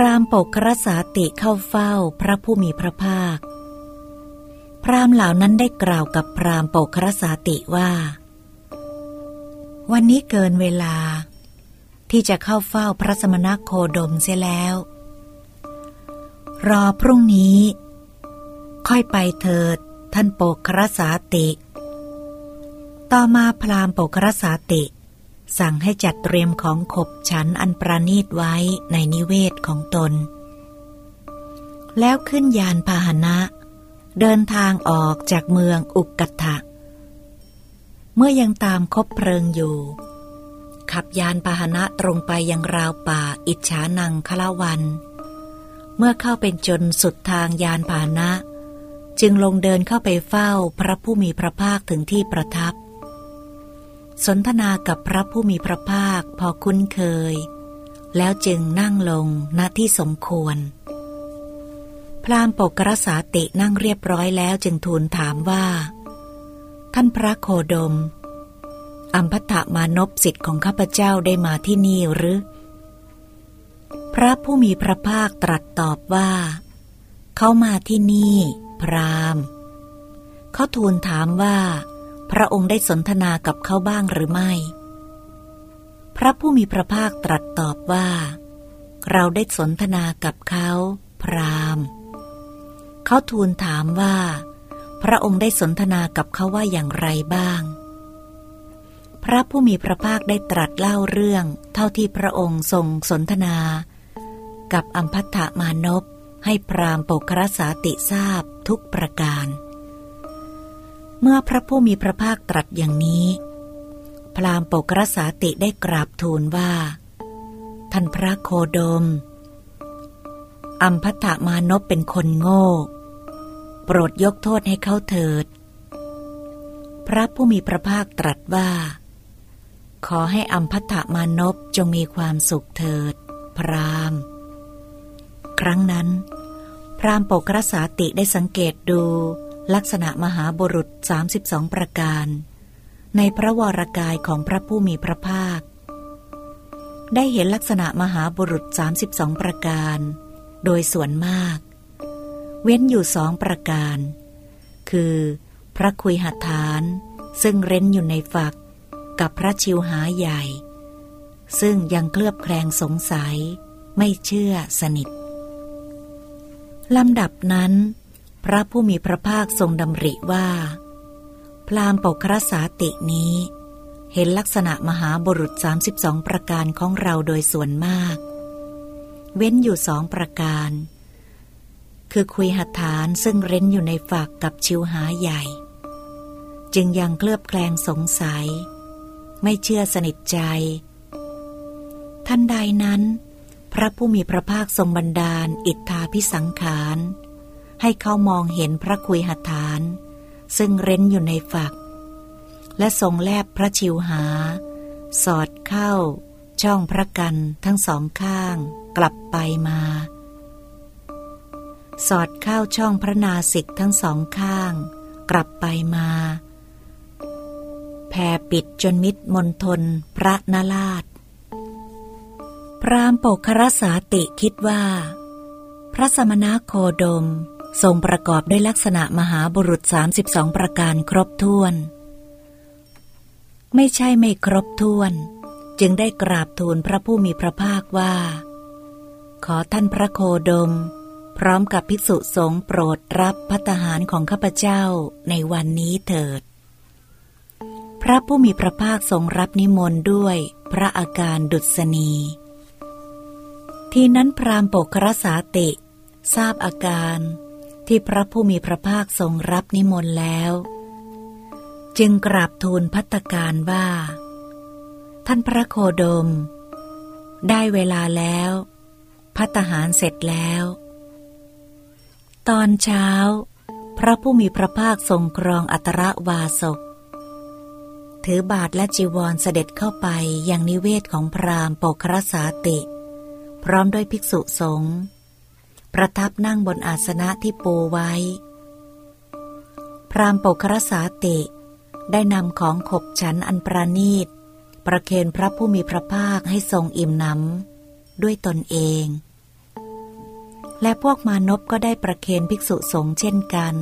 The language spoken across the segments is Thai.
พราหมณ์ปกรสาติเข้าเฝ้าพระผู้มีพระภาค พราหมณ์เหล่านั้นได้กล่าวกับพราหมณ์ปกรสาติว่า วันนี้เกินเวลา ที่จะเข้าเฝ้าพระสมณโคดมเสียแล้ว รอพรุ่งนี้ ค่อยไปเถิดท่านโปกรสาติ ต่อมาพราหมณ์ปกรสาติ สั่งให้จัดเตรียมของขบฉันอันประณีตไว้ในนิเวศของตน แล้วขึ้นยานพาหนะ เดินทางออกจากเมืองอุกกัตะเมื่อยังตามคบเพลิงอยู่ ขับยานพาหนะตรงไปยังราวป่าอิจฉานังคละวัน เมื่อเข้าเป็นจนสุดทางยานพาหนะ จึงลงเดินเข้าไปเฝ้าพระผู้มีพระภาคถึงที่ประทับ สนทนากับพระผู้มีพระภาคพอคุ้นเคย แล้วจึงนั่งลงณที่สมควร พราหมณ์ปกรสาตินั่งเรียบร้อยแล้วจึงทูลถามว่า ท่านพระโคดม อัมพัตมานพสิทธิ์ของข้าพเจ้าได้มาที่นี่หรือ พระผู้มีพระภาคตรัสตอบว่า เขามาที่นี่ พราหมณ์เขาทูลถามว่า พระองค์ได้สนทนากับเขาบ้างหรือไม่ พระผู้มีพระภาคตรัสตอบว่า เราได้สนทนากับเขาพรามเขาทูลถามว่า พระองค์ได้สนทนากับเขาว่าอย่างไรบ้าง พระผู้มีพระภาคได้ตรัสเล่าเรื่อง เท่าที่พระองค์ทรงสนทนา กับอัมพัตถมานพให้พรามปกรสาติทราบทุกประการ มื่อพระผู้มีพระภาคตรัสอย่างนี้ พรามปกรสาติได้กราบทูลว่า ท่านพระโคดม อัมพัตมานพเป็นคนโง่ โปรดยกโทษให้เขาเถิด พระผู้มีพระภาคตรัสว่า ขอให้อัมพัตมานพจงมีความสุขเถิด พรามครั้งนั้น พรามปกรสาติได้สังเกตดู ลักษณะมหาบุรุษ 32 ประการ ในพระวรากายของพระผู้มีพระภาค ได้เห็นลักษณะมหาบุรุษ 32 ประการ โดยส่วนมาก เว้นอยู่สองประการ คือ พระคุยหัตถาน ซึ่งเร้นอยู่ในฝัก กับพระชิวหาใหญ่ ซึ่งยังเคลือบแคลงสงสัย ไม่เชื่อสนิทลำดับนั้น พระผู้มีพระภาคทรงดำริว่า พรามปกรสาตินี้ เห็นลักษณะมหาบุรุษ 32 ประการของเราโดยส่วนมาก เว้นอยู่สองประการ คือคุยหัตถานซึ่งเร้นอยู่ในฝักกับชิวหาใหญ่ จึงยังเคลือบแคลงสงสัย ไม่เชื่อสนิทใจ ท่านใดนั้น พระผู้มีพระภาคทรงบันดาล อิทธาพิสังขาร ให้เขามองเห็นพระคุยหัตถาน ซึ่งเร้นอยู่ในฝัก และทรงแลบพระชิวหา สอดเข้า ช่องพระกันทั้งสองข้างกลับไปมา สอดเข้าช่องพระนาสิกทั้งสองข้าง กลับไปมาแผ่ปิดจนมิดมนทนพระนาลาดพรามปกครสาติคิดว่า พระสมณโคดม ทรงประกอบด้วยลักษณะมหาบุรุษ 32 ประการครบถ้วน ไม่ใช่ไม่ครบถ้วน จึงได้กราบทูลพระผู้มีพระภาคว่า ขอท่านพระโคดม พร้อมกับภิกษุสงฆ์โปรดรับพัตหารของข้าพเจ้าในวันนี้เถิด พระผู้มีพระภาคทรงรับนิมนต์ด้วยพระอาการดุษณีทีนั้นพรามปกครสาติ ทราบอาการ ที่พระผู้มีพระภาคทรงรับนิมนต์แล้ว จึงกราบทูลพัตการว่า ท่านพระโคดม ได้เวลาแล้ว พัตหารเสร็จแล้ว ตอนเช้า พระผู้มีพระภาคทรงครองอัตรวาสกถือบาทและจีวรเสด็จเข้าไปยังนิเวศของพรามปกรสาติ พร้อมด้วยภิกษุสงฆ์ ประทับนั่งบนอาสนะที่ปูไว้ พรามปกรสาติได้นำของขบฉันอันประนีต ประเคนพระผู้มีพระภาคให้ทรงอิ่มน้ำด้วยตนเอง และพวกมานพก็ได้ประเคนภิกษุสงฆ์เช่นกัน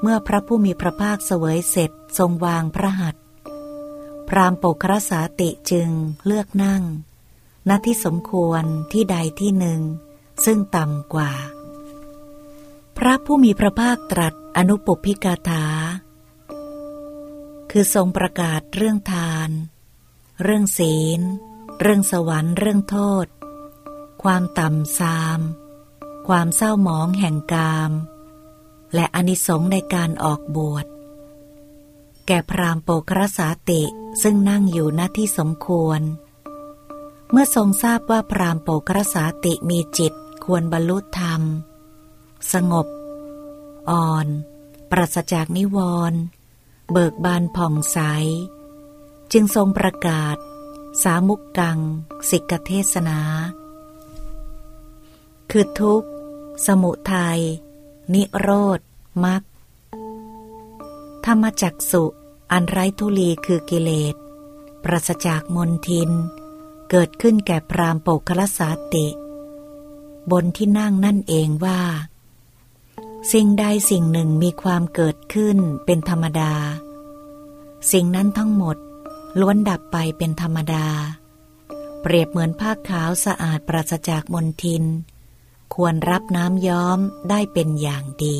เมื่อพระผู้มีพระภาคเสวยเสร็จทรงวางพระหัตถ์พรามปกครสาติจึงเลือกนั่งณที่สมควรที่ใดที่หนึ่ง ซึ่งต่ำกว่า พระผู้มีพระภาคตรัสอนุปพิกาถา คือทรงประกาศเรื่องทาน เรื่องศีล เรื่องสวรรค์เรื่องโทษ ความต่ำซาม ความเศร้าหมองแห่งกาม และอนิสงส์ในการออกบวช แก่พรามโปกรสาติซึ่งนั่งอยู่ณที่สมควรเมื่อทรงทราบว่าพรามโปกรสาติมีจิต ควรบรรลุธรรม สงบ อ่อน ปราศจากนิวรณ์เบิกบานผ่องใส จึงทรงประกาศ สามุกกัง สิกเทศนา คือทุกข์ สมุทัย นิโรธมรรคธรรมจักสุอันไร้ทุลีคือกิเลสปราศจากมนทิน เกิดขึ้นแก่พรามโปกคลสาติ บนที่นั่งนั่นเองว่า สิ่งใดสิ่งหนึ่งมีความเกิดขึ้นเป็นธรรมดา สิ่งนั้นทั้งหมดล้วนดับไปเป็นธรรมดา เปรียบเหมือนผ้าขาวสะอาดปราศจากมนทิน ควรรับน้ำย้อมได้เป็นอย่างดี